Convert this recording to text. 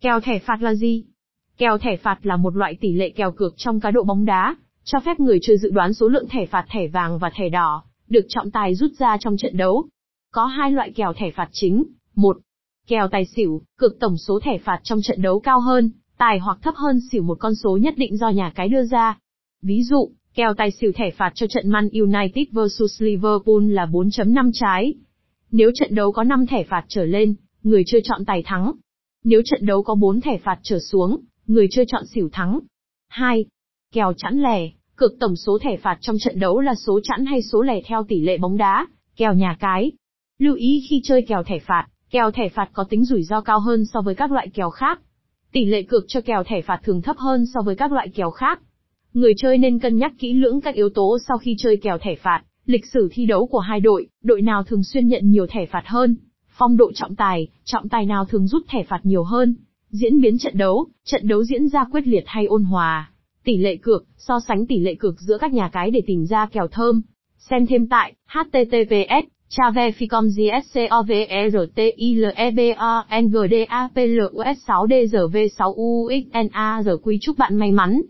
Kèo thẻ phạt là gì? Kèo thẻ phạt là một loại tỷ lệ kèo cược trong cá độ bóng đá, cho phép người chơi dự đoán số lượng thẻ phạt thẻ vàng và thẻ đỏ, được trọng tài rút ra trong trận đấu. Có hai loại kèo thẻ phạt chính. Một, Kèo tài xỉu, cược tổng số thẻ phạt trong trận đấu cao hơn, tài hoặc thấp hơn xỉu một con số nhất định do nhà cái đưa ra. Ví dụ, kèo tài xỉu thẻ phạt cho trận Man United vs Liverpool là 4.5 trái. Nếu trận đấu có 5 thẻ phạt trở lên, người chơi chọn tài thắng. Nếu trận đấu có 4 thẻ phạt trở xuống, người chơi chọn xỉu thắng. 2. Kèo chẵn lẻ, cược tổng số thẻ phạt trong trận đấu là số chẵn hay số lẻ theo tỷ lệ bóng đá, kèo nhà cái. Lưu ý khi chơi kèo thẻ phạt, kèo thẻ phạt có tính rủi ro cao hơn so với các loại kèo khác. Tỷ lệ cược cho kèo thẻ phạt thường thấp hơn so với các loại kèo khác. Người chơi nên cân nhắc kỹ lưỡng các yếu tố sau khi chơi kèo thẻ phạt, lịch sử thi đấu của hai đội, đội nào thường xuyên nhận nhiều thẻ phạt hơn, phong độ trọng tài, trọng tài nào thường rút thẻ phạt nhiều hơn, diễn biến trận đấu, trận đấu diễn ra quyết liệt hay ôn hòa, tỷ lệ cược, so sánh tỷ lệ cược giữa các nhà cái để tìm ra kèo thơm. Xem thêm tại https Chave Ficom GSCOVERTILEBA NGDAPLUS 6 DGV 6 UXNA quý chúc bạn may mắn.